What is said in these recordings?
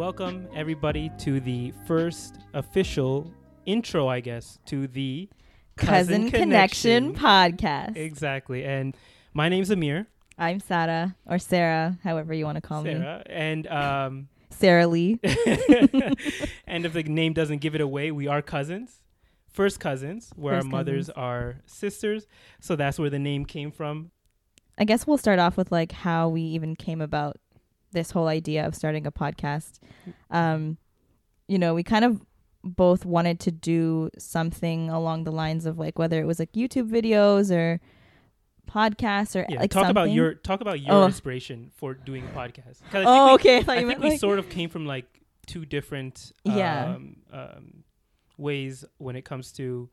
welcome everybody to the first official intro, I guess, to the Cousin, Connection. podcast. Exactly. And my name's Amir. I'm Sarah or Sarah, however you want to call me. Sarah. And um Sarah Lee. and if the name doesn't give it away, we are cousins. First cousins, where First our mothers cousins. are sisters. So that's where the name came from. I guess we'll start off with like how we even came about this whole idea of starting a podcast. Um, you know, we kind of both wanted to do something along the lines of like whether it was like YouTube videos or podcasts or Yeah, like talk about your talk about your Oh. inspiration for doing a podcast. 'Cause I think Oh, we- okay. I I think meant we like sort of came from like two different Yeah. um, um, ways when it comes to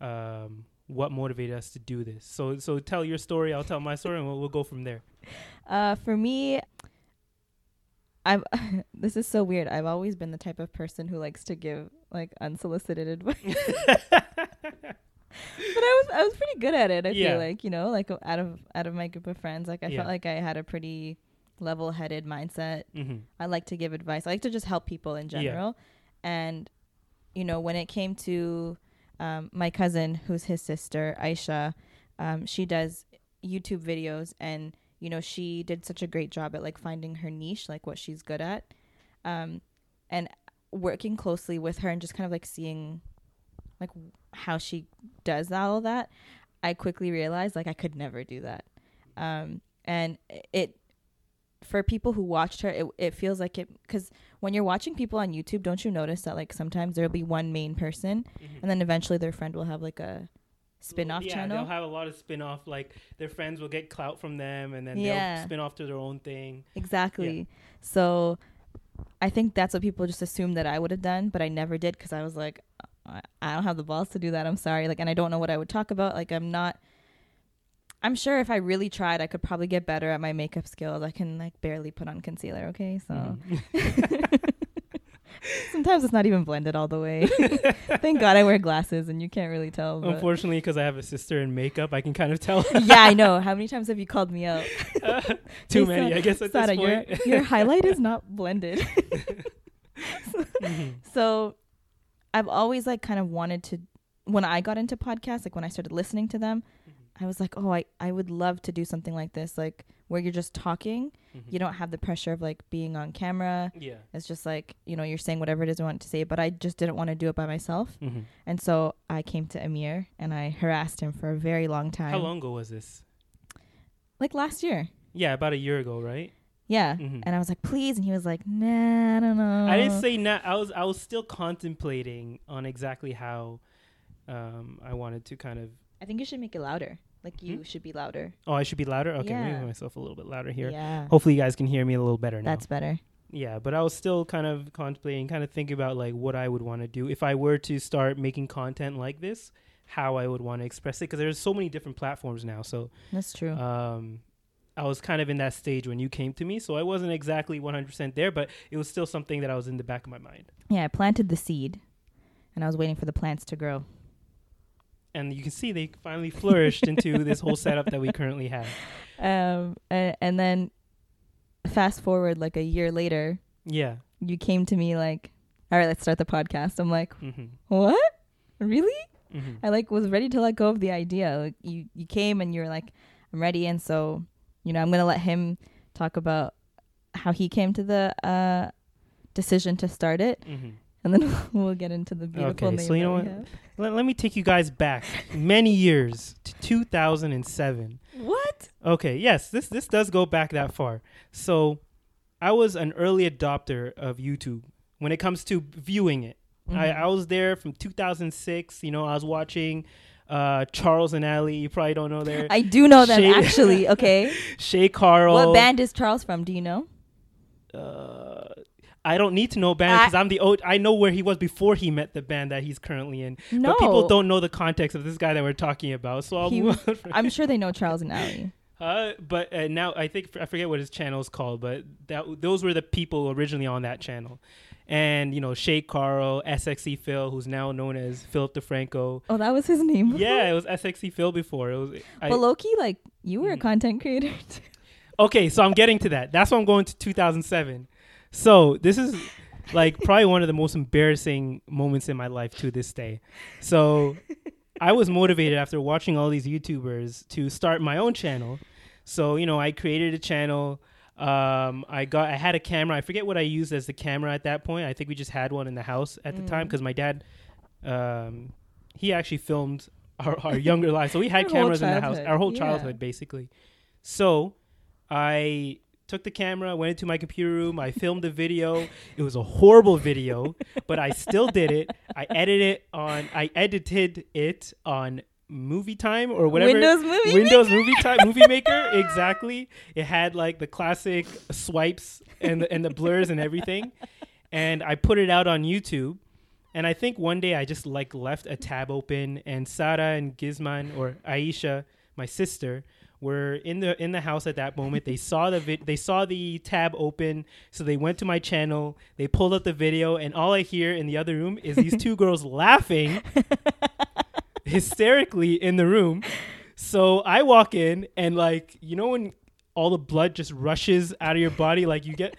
um, what motivated us to do this. So so tell your story, I'll tell my story, and we'll, we'll go from there. Uh, for me, I've this is so weird. I've always been the type of person who likes to give like unsolicited advice, but I was I was pretty good at it. I Yeah. feel like you know, like out of out of my group of friends, like I Yeah. felt like I had a pretty level-headed mindset. hmm I like to give advice. I like to just help people in Yeah. general. And you know, when it came to um, my cousin, who's his sister, Aisha, um, she does YouTube videos, and you know, she did such a great job at like finding her niche, like what she's good at, um, and working closely with her and just kind of like seeing like how she does all that. I quickly realized like I could never do that. Um, and it for people who watched her, it, it feels like it because when you're watching people on YouTube, don't you notice that like sometimes there'll be one main person and then eventually their friend will have like a spin off yeah, channel? they'll have a lot of spin off. Like their friends will get clout from them, and then Yeah. they'll spin off to their own thing. Exactly. So I think that's what people just assume that I would have done, but I never did because I was like, I don't have the balls to do that. I'm sorry. Like, and I don't know what I would talk about. Like, I'm not. I'm sure if I really tried, I could probably get better at my makeup skills. I can like barely put on concealer. Okay, so Mhm. sometimes it's not even blended all the way. Thank God I wear glasses and you can't really tell. but- Unfortunately, because I have a sister in makeup, I can kind of tell. yeah, I know. How many times have you called me out? Too many, I guess. At Sada, this your point. your your highlight is not blended. Mhm. So I've always like kind of wanted to when I got into podcasts, like when I started listening to them, I was like, "Oh, I I would love to do something like this, like where you're just talking. Mhm. You don't have the pressure of like being on camera. Yeah. It's just like, you know, you're saying whatever it is you want to say, but I just didn't want to do it by myself. hmm And so I came to Amir and I harassed him for a very long time. How long ago was this? Like last year. Yeah, about a year ago, right? Yeah. Mhm. And I was like, "Please." And he was like, "Nah, I don't know." I didn't say not. I was I was still contemplating on exactly how um, I wanted to kind of. I think you should make it louder. Like you Hmm? should be louder. Oh, I should be louder. Okay, Yeah. maybe myself a little bit louder here. Yeah. Hopefully, you guys can hear me a little better now. That's better. yeah, but I was still kind of contemplating, kind of thinking about like what I would want to do if I were to start making content like this. How I would want to express it because there's so many different platforms now. So That's true. um, I was kind of in that stage when you came to me, so I wasn't exactly 100% there, but it was still something that I was in the back of my mind. yeah, I planted the seed, and I was waiting for the plants to grow. And you can see they finally flourished into this whole setup that we currently have. Um, and, and then fast forward like a year later, Yeah. you came to me like, "All right, let's start the podcast." I'm like, hmm "What? Really?" hmm I like was ready to let go of the idea. Like you, you came and you were like, "I'm ready," and so you know, I'm gonna let him talk about how he came to the uh, decision to start it, hmm and then we'll get into the beautiful Okay, name. so you know what? Let, let me take you guys back many years to 2007. What? Okay, yes, this this does go back that far. So, I was an early adopter of YouTube when it comes to viewing it. I, Mhm. I was there from 2006. You know, I was watching uh, Charles and Alli. You probably don't know their I do know them Shay- actually. Okay, Shay Carl. what band is Charles from? Do you know? Uh, I don't need to know band because I'm the o- I know where he was before he met the band that he's currently in. No, But people don't know the context of this guy that we're talking about. So I'll He move on from I'm sure they know Charles and Alli. Uh, but uh, now I think I forget what his channel is called, but that those were the people originally on that channel, and you know Shay Carl, SXE Phil, who's now known as Philip DeFranco. Oh, that was his name. Yeah, it was SXE Phil before. It was I, but Loki, like you were a Mhm. content creator. too. okay. So I'm getting to that. That's why I'm going to 2007. So this is like probably one of the most embarrassing moments in my life to this day. So I was motivated after watching all these YouTubers to start my own channel. So, you know, I created a channel. Um, I got I had a camera. I forget what I used as the camera at that point. I think we just had one in the house at the time Mm. because my dad um, he actually filmed our, our younger lives. So we had cameras in the house, our whole Yeah. childhood basically. So I took the camera, went into my computer room, I filmed a video. It was a horrible video, but I still did it. I edited it on I edited it on movie time or whatever Windows movie. Windows movie time movie maker exactly. It had like the classic swipes and the, and the blurs and everything. And I put it out on YouTube. And I think one day I just like left a tab open and Sara and Gizman or Aisha, my sister, were in the in the house at that moment. They saw the vid- they saw the tab open, so they went to my channel. They pulled up the video, and all I hear in the other room is these two girls laughing hysterically in the room. So I walk in and like you know when all the blood just rushes out of your body, like you get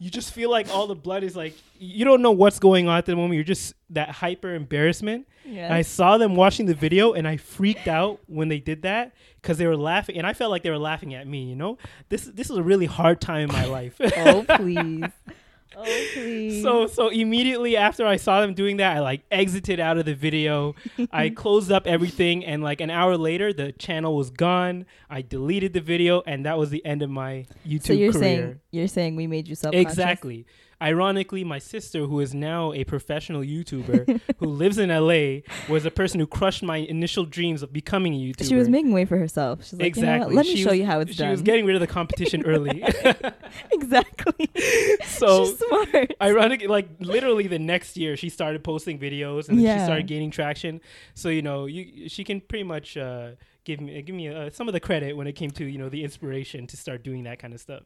you just feel like all the blood is like you don't know what's going on at the moment. You're just that hyper embarrassment. And I saw them watching the video and I freaked out when they did that because they were laughing and I felt like they were laughing at me. You know, this this is a really hard time in my life. oh please. Oh please. So so immediately after I saw them doing that, I like exited out of the video. I closed up everything and like an hour later the channel was gone. I deleted the video and that was the end of my YouTube So you're career. saying you're saying we made you self? Exactly. Ironically, my sister, who is now a professional YouTuber who lives in LA, was the person who crushed my initial dreams of becoming a YouTuber. She was making way for herself. She's like, exactly. you know? Let me She show was- you how it's she done. She was getting rid of the competition early. exactly. so She's smart. ironically like literally the next year she started posting videos and then she started gaining traction so you know you she can pretty much uh give me give me uh, some of the credit when it came to you know the inspiration to start doing that kind of stuff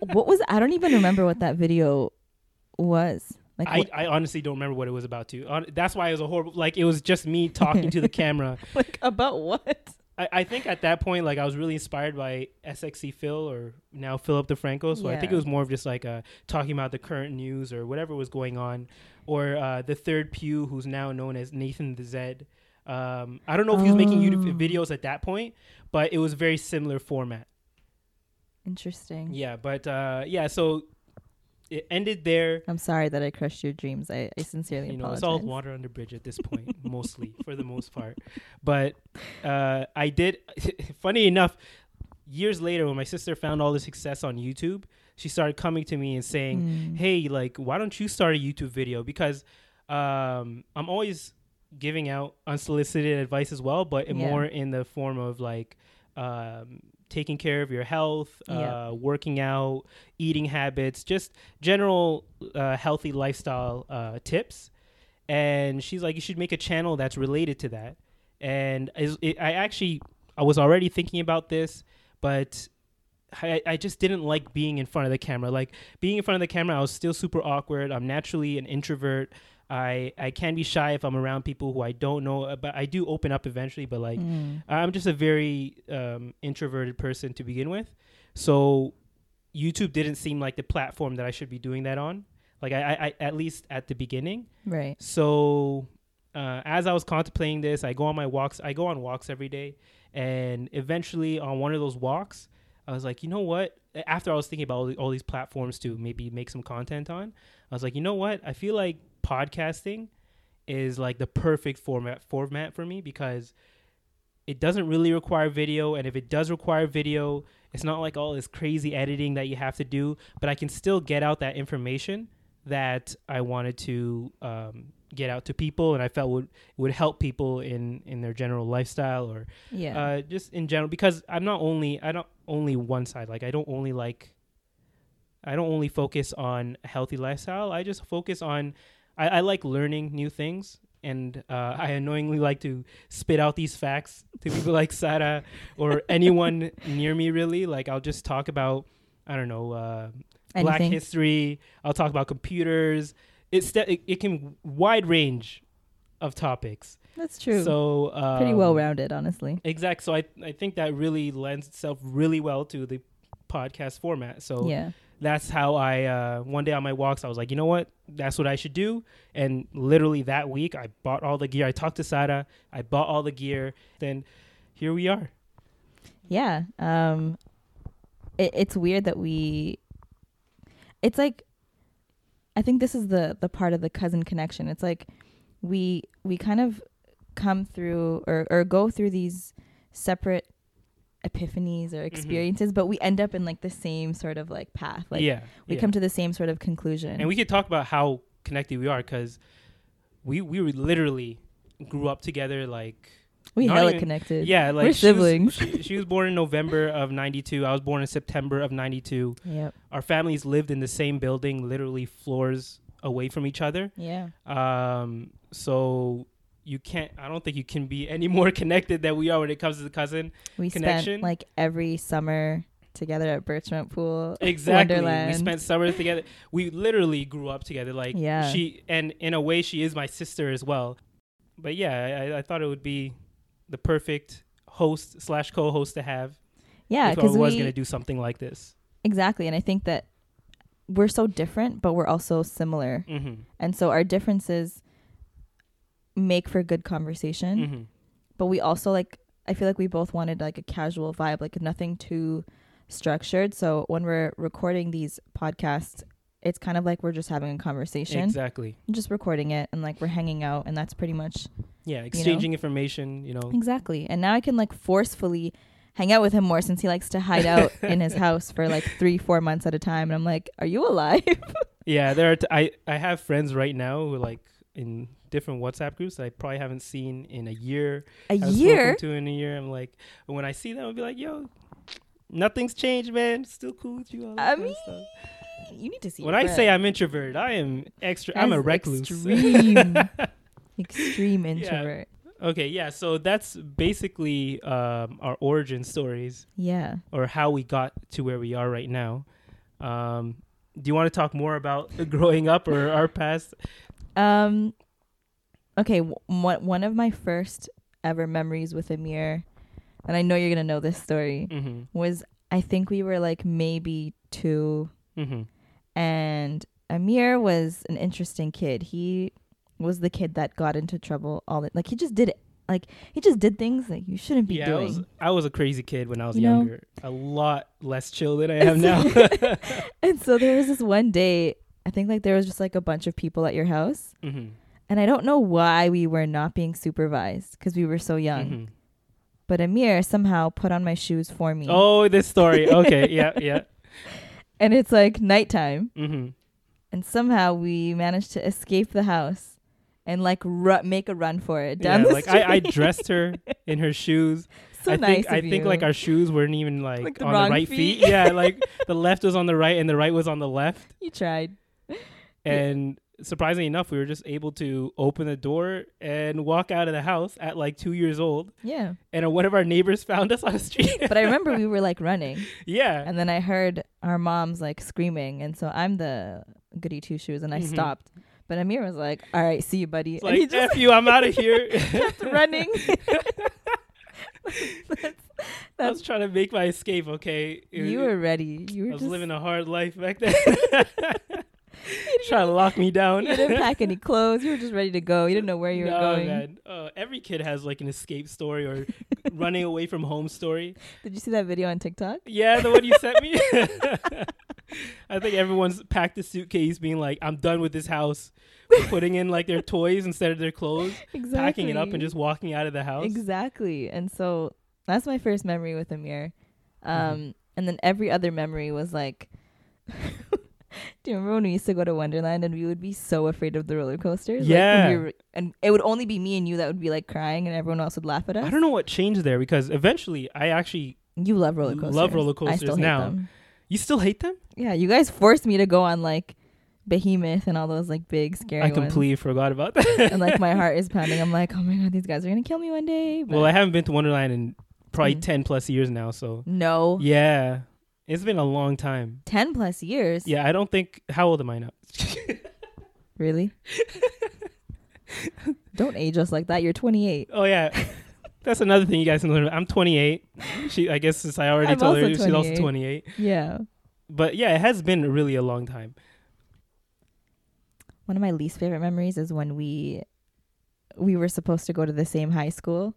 what was I don't even remember what that video was. Like I, what- I honestly don't remember what it was about too that's why it was a horrible like it was just me talking to the camera like about what? I, I think at that point like i was really inspired by sxe phil or now philip defranco so i think it was more of just like uh talking about the current news or whatever was going on or uh the third pew who's now known as nathan the zed um i don't know if he was making youtube Oh. videos at that point but it was very similar format Interesting. yeah but uh yeah so it ended there I'm sorry that I crushed your dreams. I, I sincerely you know, apologize. it's all water under bridge at this point, mostly for the most part. But uh, I did. funny enough, years later, when my sister found all the success on YouTube, she started coming to me and saying, Mm. "Hey, like, why don't you start a YouTube video?" Because um, I'm always giving out unsolicited advice as well, but Yeah. more in the form of like. Um, taking care of your health, Yeah. uh, working out, eating habits, just general uh, healthy lifestyle uh, tips. And she's like, you should make a channel that's related to that. And is, it, I actually, I was already thinking about this, but I, I just didn't like being in front of the camera. Like being in front of the camera, I was still super awkward. I'm naturally an introvert. I, I can be shy if I'm around people who I don't know, uh, but I do open up eventually. But like, Mm. I'm just a very um, introverted person to begin with. So YouTube didn't seem like the platform that I should be doing that on. Like I, I, I at least at the beginning. Right. So uh, as I was contemplating this, I go on my walks. I go on walks every day, and eventually on one of those walks, I was like, you know what? After I was thinking about all, all these platforms to maybe make some content on, I was like, you know what? I feel like podcasting is like the perfect format format for me because it doesn't really require video and if it does require video it's not like all this crazy editing that you have to do but i can still get out that information that i wanted to um, get out to people and i felt would would help people in in their general lifestyle or Yeah. uh, just in general because i'm not only i don't only one side like i don't only like i don't only focus on a healthy lifestyle i just focus on i, I like learning new things and uh, i annoyingly like to spit out these facts to people like Sarah or anyone near me really like i'll just talk about i don't know uh, black history i'll talk about computers it's that it, it can wide range of topics That's true. so um, Pretty well rounded, honestly. Exact. So I I think that really lends itself really well to the podcast format. So yeah. That's how I uh, one day on my walks I was like, you know what, that's what I should do. And literally that week I bought all the gear. I talked to Sada. I bought all the gear. Then here we are. Yeah. Um, it, it's weird that we. It's like, I think this is the the part of the cousin connection. It's like, we we kind of come through or or go through these separate epiphanies or experiences, but we end up in like the same sort of like path. Like yeah, we yeah. come to the same sort of conclusion. and we could talk about how connected we are because we we were literally grew up together like we hella even- connected. yeah like We're she was- siblings. she, she was born in november of 92 i was born in september of 92 Yep. our families lived in the same building literally floors away from each other Yeah. um so you can't i don't think you can be any more connected than we are when it comes to the cousin We Connection. spent like every summer together at Birchmount Pool. exactly Wonderland. we spent summers together we literally grew up together like Yeah. she and in a way she is my sister as well but yeah i, I thought it would be the perfect host slash co-host to have Yeah, because I because was going to do something like this exactly, and I think that we're so different, but we're also similar, mm-hmm. and so our differences make for good conversation. Mm-hmm. But we also like, I feel like we both wanted like a casual vibe, like nothing too structured. So when we're recording these podcasts, it's kind of like we're just having a conversation, exactly just recording it, and like we're hanging out, and that's pretty much yeah exchanging information you know Exactly. And now I can like forcefully hang out with him more since he likes to hide out in his house for like three, four months at a time. And I'm like, are you alive? yeah there are t- I, I have friends right now who like in different whatsapp groups that i probably haven't seen in a year a year? to in a year i'm like when i see them i'll be like yo nothing's changed man still cool with you all I mean. You need to see. when i say i'm introverted i am extra i'm a recluse Extreme, extreme introvert. okay yeah so that's basically um, our origin stories Yeah. or how we got to where we are right now. Um, do you want to talk more about growing up or our past? Um. Okay. W- one of my first ever memories with Amir, and I know you're gonna know this story, Mm-hmm. was I think we were like maybe two Mm-hmm. and Amir was an interesting kid. He was the kid that got into trouble all the like he just did it. like he just did things that you shouldn't be Yeah, I doing. was, I was a crazy kid when I was You know? younger. A lot less chill than I am now. and so there was this one day, I think like there was just like a bunch of people at your house, mm-hmm. and I don't know why we were not being supervised because we were so young. Mm-hmm. But Amir somehow put on my shoes for me. Oh, this story. Okay, yeah, yeah. And it's like nighttime, Mm-hmm. and somehow we managed to escape the house and like ru- make a run for it down Yeah, the like street. I, I dressed her in her shoes. so I nice think I of think like our shoes weren't even like, Like the on the right feet. feet. Yeah, like the left was on the right and the right was on the left. you tried. And surprisingly enough, we were just able to open the door and walk out of the house at like two years old. Yeah. And one of our neighbors found us on the street. But I remember we were like running, yeah. and then I heard our moms like screaming, and so I'm the goody two shoes, and I Mhm. stopped. But Amir was like, "All right, see you, buddy," It's and he like, just F you, I'm out of here. kept running. that's, I was trying to make my escape, okay? It- you were ready. You I were was just living a hard life back then. trying to lock me down. you didn't pack any clothes. You were just ready to go. You didn't know where you were no, going. man. Uh, every kid has like an escape story or running away from home story. Did you see that video on TikTok? Yeah, the one you sent me. I think everyone's packed a suitcase, being like, "I'm done with this house," putting in like their toys instead of their clothes, Exactly. packing it up, and just walking out of the house. Exactly. And so that's my first memory with Amir. Um, Mm-hmm. and then every other memory was like, do you remember when we used to go to Wonderland and we would be so afraid of the roller coasters? Like, Yeah. we were- and it would only be me and you that would be like crying, and everyone else would laugh at us. I don't know what changed there because eventually I actually. You love roller coasters. Love roller I coasters still hate now. them. You still hate them? Yeah, you guys forced me to go on like Behemoth and all those like big scary I ones. completely forgot about that. and like my heart is pounding. I'm like, oh my god, these guys are gonna kill me one day. But well, I haven't been to Wonderland in probably Mm. ten plus years now, so no, yeah, it's been a long time. ten plus years. Yeah, I don't think. How old am I now? Really? Don't age us like that. You're 28. Oh yeah, that's another thing you guys can learn. I'm 28. She, I guess, since I already I'm told her, also she's also 28. 28. Yeah. but yeah, it has been really a long time. One of my least favorite memories is when we we were supposed to go to the same high school,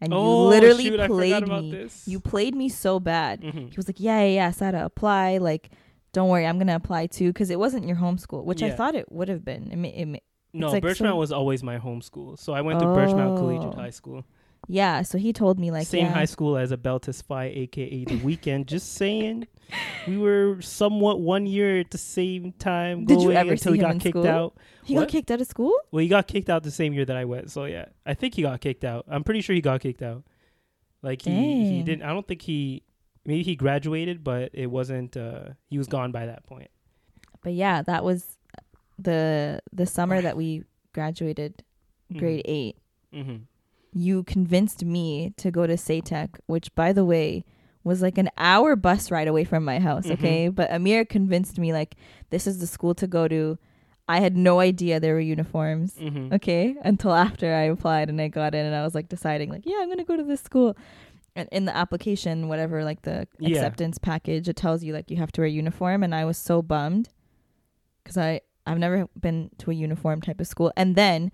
and you oh, literally shoot, played me. this. You played me so bad. Mhm. He was like, "Yeah, yeah, yeah, Sada, apply. Like, don't worry, I'm gonna apply too, because it wasn't your home school, which I thought it would have been. It, it, No, like Birchmount so- was always my home school, so I went to Birchmount Collegiate Oh. High School. Yeah. So he told me like, Same yeah, high school as Abel Tesfaye, aka the Weeknd. Just saying, we were somewhat one year at the same time. Did you ever until see he got kicked school? out? he what? got kicked out of school. Well, he got kicked out the same year that I went. So yeah, I think he got kicked out. I'm pretty sure he got kicked out. Like he he didn't. I don't think he. Maybe he graduated, but it wasn't. uh He was gone by that point. But yeah, that was the the summer that we graduated grade eight. Mm-hmm. You convinced me to go to SATEC, which by the way was like an hour bus ride away from my house. Mhm. Okay, but Amir convinced me like this is the school to go to. I had no idea there were uniforms. Mm-hmm. okay until after i applied and i got in and i was like deciding like yeah i'm gonna go to this school and in the application whatever like the Yeah. acceptance package it tells you like you have to wear a uniform and i was so bummed because i i've never been to a uniform type of school and then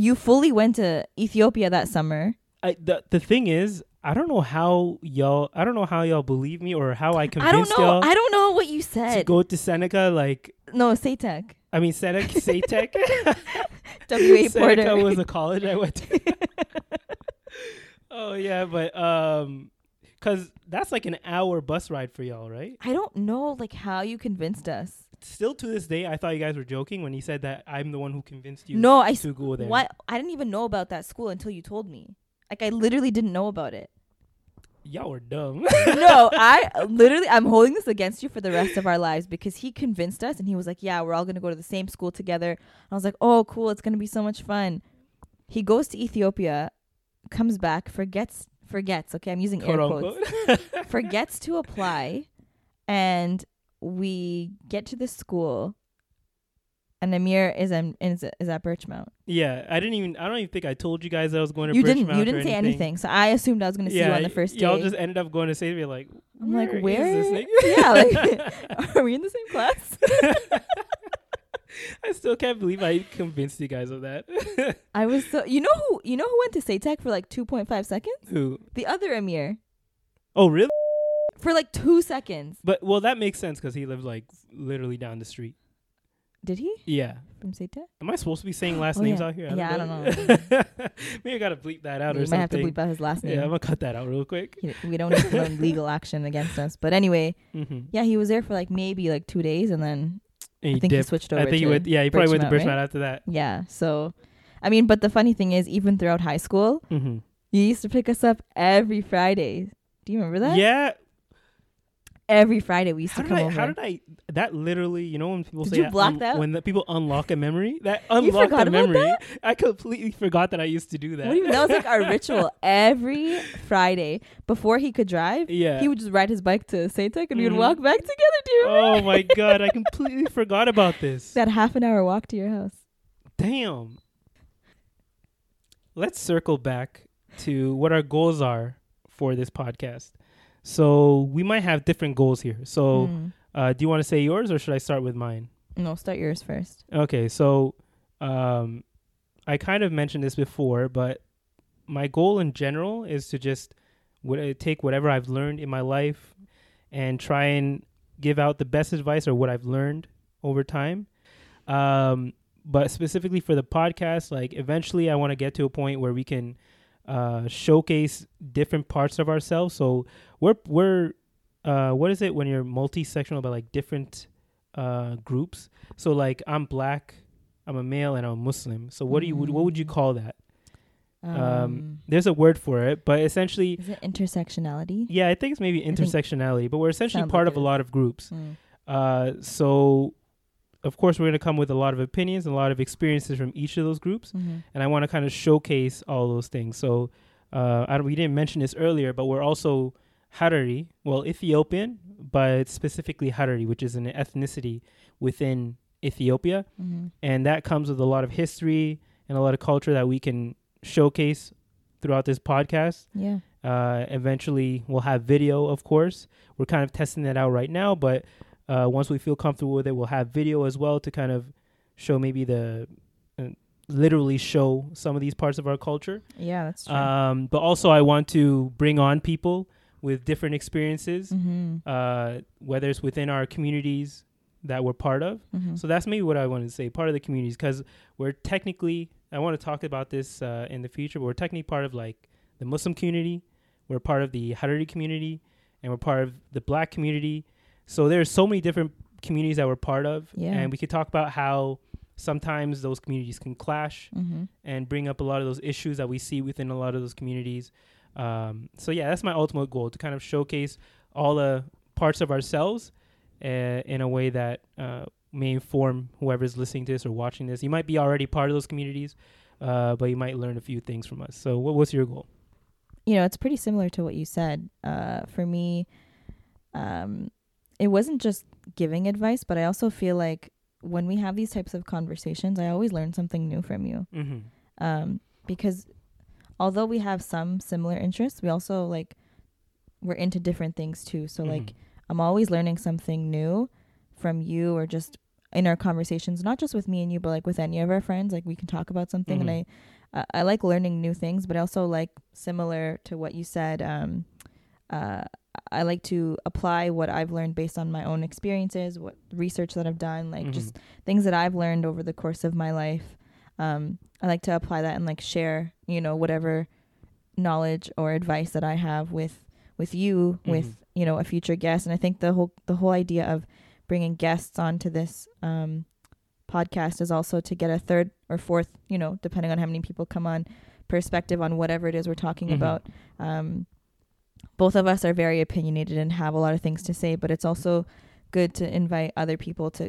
you fully went to ethiopia that summer I, the the thing is, I don't know how y'all. I don't know how y'all believe me or how I i convinced don't know y'all i don't know what you said. to go to Seneca. Like no satec I mean, Seneca, Satec. wa Seneca porter was a college I went to. oh yeah, but um, cause that's like an hour bus ride for y'all, right? i don't know like how you convinced us Still to this day, I thought you guys were joking when you said that I'm the one who convinced you. no i to go there. What? I didn't even know about that school until you told me. Like I literally didn't know about it. Y'all were dumb. no, I literally I'm holding this against you for the rest of our lives because he convinced us and he was like, "Yeah, we're all going to go to the same school together." I was like, "Oh, cool, it's going to be so much fun." He goes to Ethiopia, comes back, forgets forgets, okay? I'm using air quotes. forgets to apply and we get to the school and Amir is in, is, is at Birchmount. yeah, I didn't even. I don't even think I told you guys I was going to. You didn't you didn't say anything. So I assumed I was going to see yeah, you on the first day. y'all just ended up going to Xavier. Like, I'm like, is where? yeah, like, are we in the same class? I still can't believe I convinced you guys of that. I was so you know who you know who went to SATEC for like 2.5 seconds? Who? The other Amir Oh, really? For like 2 seconds. But well, that makes sense because he lived like literally down the street. Did he Yeah. from SATEC? Am I supposed to be saying last Oh, names yeah. out here? Yeah, I don't know. Maybe I gotta bleep that out you or might something. have to bleep out his last name. yeah, I'm gonna cut that out real quick. He- we don't need no legal action against us. But anyway, Mm-hmm. yeah, he was there for like maybe like 2 days and then And I think he switched over I think he to went. Yeah, he probably went to Birchmount right? after that. Yeah, so I mean, but the funny thing is even throughout high school, Mm-hmm. you used to pick us up every Friday. Do you remember that? Yeah. Every Friday we used How to come I? over. How did I? That literally, you know, when people Did say you that block un- that? when the people unlock a memory, that unlocked forgot a memory. I completely forgot that I used to do that. Do? That was like our ritual every Friday before he could drive. yeah. He would just ride his bike to Satec and we Mhm. would walk back together. Do you remember? oh my god, I completely forgot about this. That half an hour walk to your house. Damn. Let's circle back to what our goals are for this podcast. So we might have different goals here. So Mm. uh, do you want to say yours or should I start with mine? No, start yours first. Okay, so um, I kind of mentioned this before, but my goal in general is to just what take whatever I've learned in my life and try and give out the best advice or what I've learned over time. Um, but specifically for the podcast, like eventually I want to get to a point where we can uh, showcase different parts of ourselves. So we're we're uh, what is it when you're multi-sectional but like different uh, groups? So like I'm black, I'm a male, and I'm a Muslim. So what do you what would you Mm. call that? Um, Um, There's a word for it, but essentially, is it intersectionality? yeah, I think it's maybe intersectionality. But we're essentially part like of a lot of groups. Mm. Uh, so of course we're gonna come with a lot of opinions and a lot of experiences from each of those groups, Mhm. and I want to kind of showcase all those things. So uh, I don't, we didn't mention this earlier, but we're also Harari, well Ethiopian, but specifically Harari, which is an ethnicity within Ethiopia, Mhm. and that comes with a lot of history and a lot of culture that we can showcase throughout this podcast. Yeah. Uh, eventually, we'll have video, of course. We're kind of testing that out right now, but Uh, once we feel comfortable with it, we'll have video as well to kind of show maybe the uh, literally show some of these parts of our culture. Yeah, that's true. Um, but also, I want to bring on people with different experiences, mm-hmm. uh, whether it's within our communities that we're part of. Mm-hmm. So that's maybe what I wanted to say, part of the communities, because we're technically, I want to talk about this uh, in the future, but we're technically part of like the Muslim community, we're part of the Harari community, and we're part of the black community. So there's so many different communities that we're part of. Yeah. And we could talk about how sometimes those communities can clash mm-hmm. and bring up a lot of those issues that we see within a lot of those communities. Um, so yeah, that's my ultimate goal to kind of showcase all the parts of ourselves uh, in a way that uh, may inform whoever's listening to this or watching this. You might be already part of those communities, uh, but you might learn a few things from us. So what, what's your goal? you know, it's pretty similar to what you said. Uh, for me, um, it wasn't just giving advice, but I also feel like when we have these types of conversations, I always learn something new from you. Mm-hmm. Um, because although we have some similar interests, we also like we're into different things too. So like Mhm. I'm always learning something new from you or just in our conversations, not just with me and you, but like with any of our friends. Like we can talk about something, and I, I, I like learning new things, but I also like similar to what you said. Um, uh, I like to apply what I've learned based on my own experiences, what research that I've done, like just things that I've learned over the course of my life. Um, I like to apply that and like share, you know, whatever knowledge or advice that I have with with you, with Mhm. you know, a future guest. And I think the whole the whole idea of bringing guests onto this um, podcast is also to get a third or fourth, you know, depending on how many people come on, perspective on whatever it is we're talking Mhm. about. Um, both of us are very opinionated and have a lot of things to say, but it's also good to invite other people to,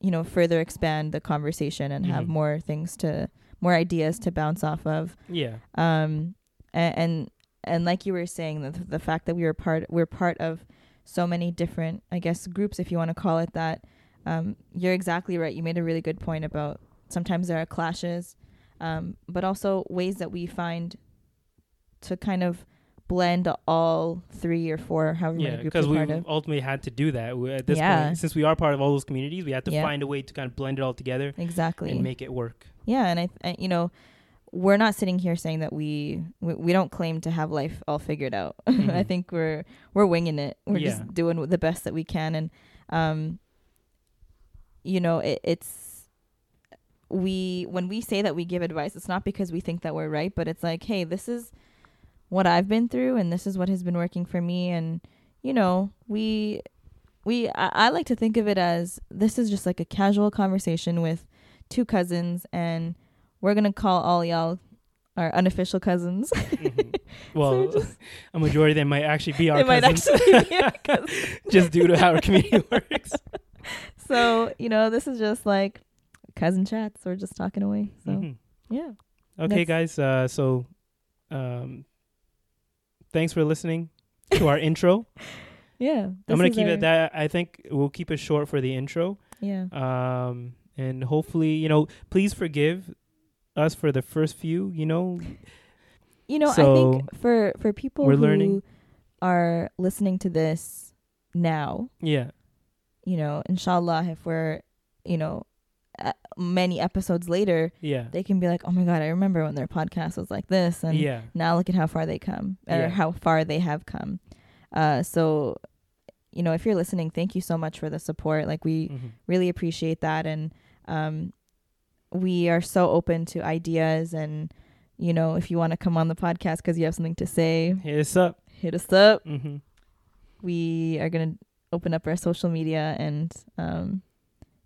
you know, further expand the conversation and have Mhm. more things to, more ideas to bounce off of. Yeah. Um, and and, and like you were saying, the the fact that we were part, we're part of so many different, I guess, groups, if you want to call it that. Um, you're exactly right. You made a really good point about sometimes there are clashes, um, but also ways that we find to kind of blend all three or four, however Yeah, many groups because we're we part of. ultimately had to do that we, at this Yeah. point. Since we are part of all those communities, we had to Yeah. find a way to kind of blend it all together Exactly. and make it work. Yeah, and I, I, you know, we're not sitting here saying that we we, we don't claim to have life all figured out. I Mhm. think we're we're winging it. We're Yeah. just doing the best that we can, and um, you know, it, it's we when we say that we give advice, it's not because we think that we're right, but it's like, hey, this is what I've been through, and this is what has been working for me, and you know, we we I, I like to think of it as this is just like a casual conversation with two cousins and we're gonna call all y'all our unofficial cousins. Mhm. Well, just- a majority of them might actually be our cousins, be our cousins. just due to how our community works. So you know, this is just like cousin chats. We're just talking away. So Mhm. yeah, Okay, That's- guys. Uh, so, um, thanks for listening to our intro. yeah. I'm gonna keep our- it that. I think we'll keep it short for the intro. Yeah. Um, and hopefully, you know, please forgive us for the first few. You know, You know, I think for for people we're who learning. are listening to this now, yeah, you know, inshallah, if we're, you know, many episodes later, yeah, they can be like, oh my god, I remember when their podcast was like this, and yeah. now look at how far they come or Yeah. how far they have come. Uh, so, you know, if you're listening, thank you so much for the support. Like we Mhm. really appreciate that, and um, we are so open to ideas and. You know, if you want to come on the podcast because you have something to say, Hit us up. hit us up. hmm we are going to open up our social media and um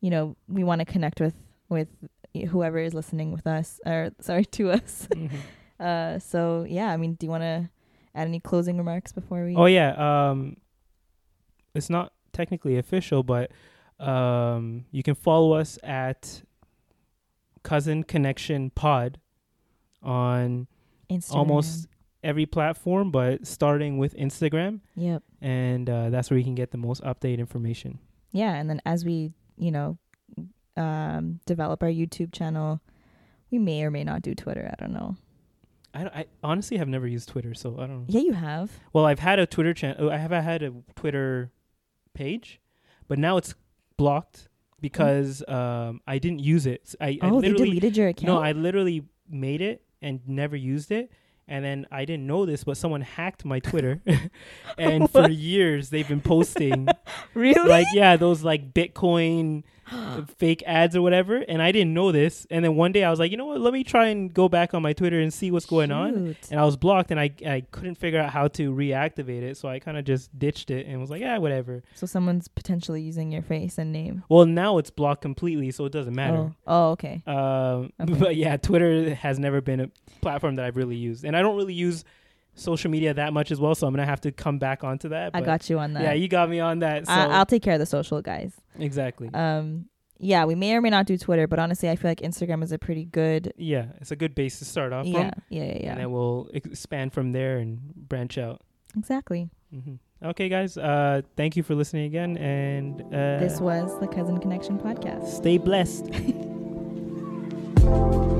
you know we want to connect with with whoever is listening with us or sorry to us hmm uh so yeah i mean do you want to add any closing remarks before we Oh yeah. Um, it's not technically official, but um, you can follow us at Cousin Connection Pod on Instagram. almost every platform, but starting with Instagram, yep and uh, that's where you can get the most updated information. yeah and then as we you know um develop our youtube channel we may or may not do twitter i don't know I, I honestly have never used Twitter, so I don't. know. yeah you have Well, I've had a Twitter channel. I have had a Twitter page, but now it's blocked because um, I didn't use it. I, I oh, they literally deleted your account. no, I literally made it and never used it. And then I didn't know this, but someone hacked my Twitter, and for years they've been posting really. like yeah those like Bitcoin fake ads or whatever. And I didn't know this. And then one day I was like, you know what? Let me try and go back on my Twitter and see what's going on. And I was blocked, and I I couldn't figure out how to reactivate it. So I kind of just ditched it and was like, yeah, whatever. So someone's potentially using your face and name. Well, now it's blocked completely, so it doesn't matter. Oh, oh okay. Um, Okay. but yeah, Twitter has never been a platform that I've really used, and I don't really use social media that much as well. So I'm gonna have to come back onto that. I got you on that. Yeah, you got me on that. So I, I'll take care of the social guys. exactly. Um, yeah, we may or may not do Twitter, but honestly, I feel like Instagram is a pretty good. yeah, it's a good base to start off Yeah, from, yeah, yeah, and yeah. then we'll expand from there and branch out. Exactly. hmm Okay, guys. Uh, thank you for listening again, and uh, This was the Cousin Connection podcast. stay blessed.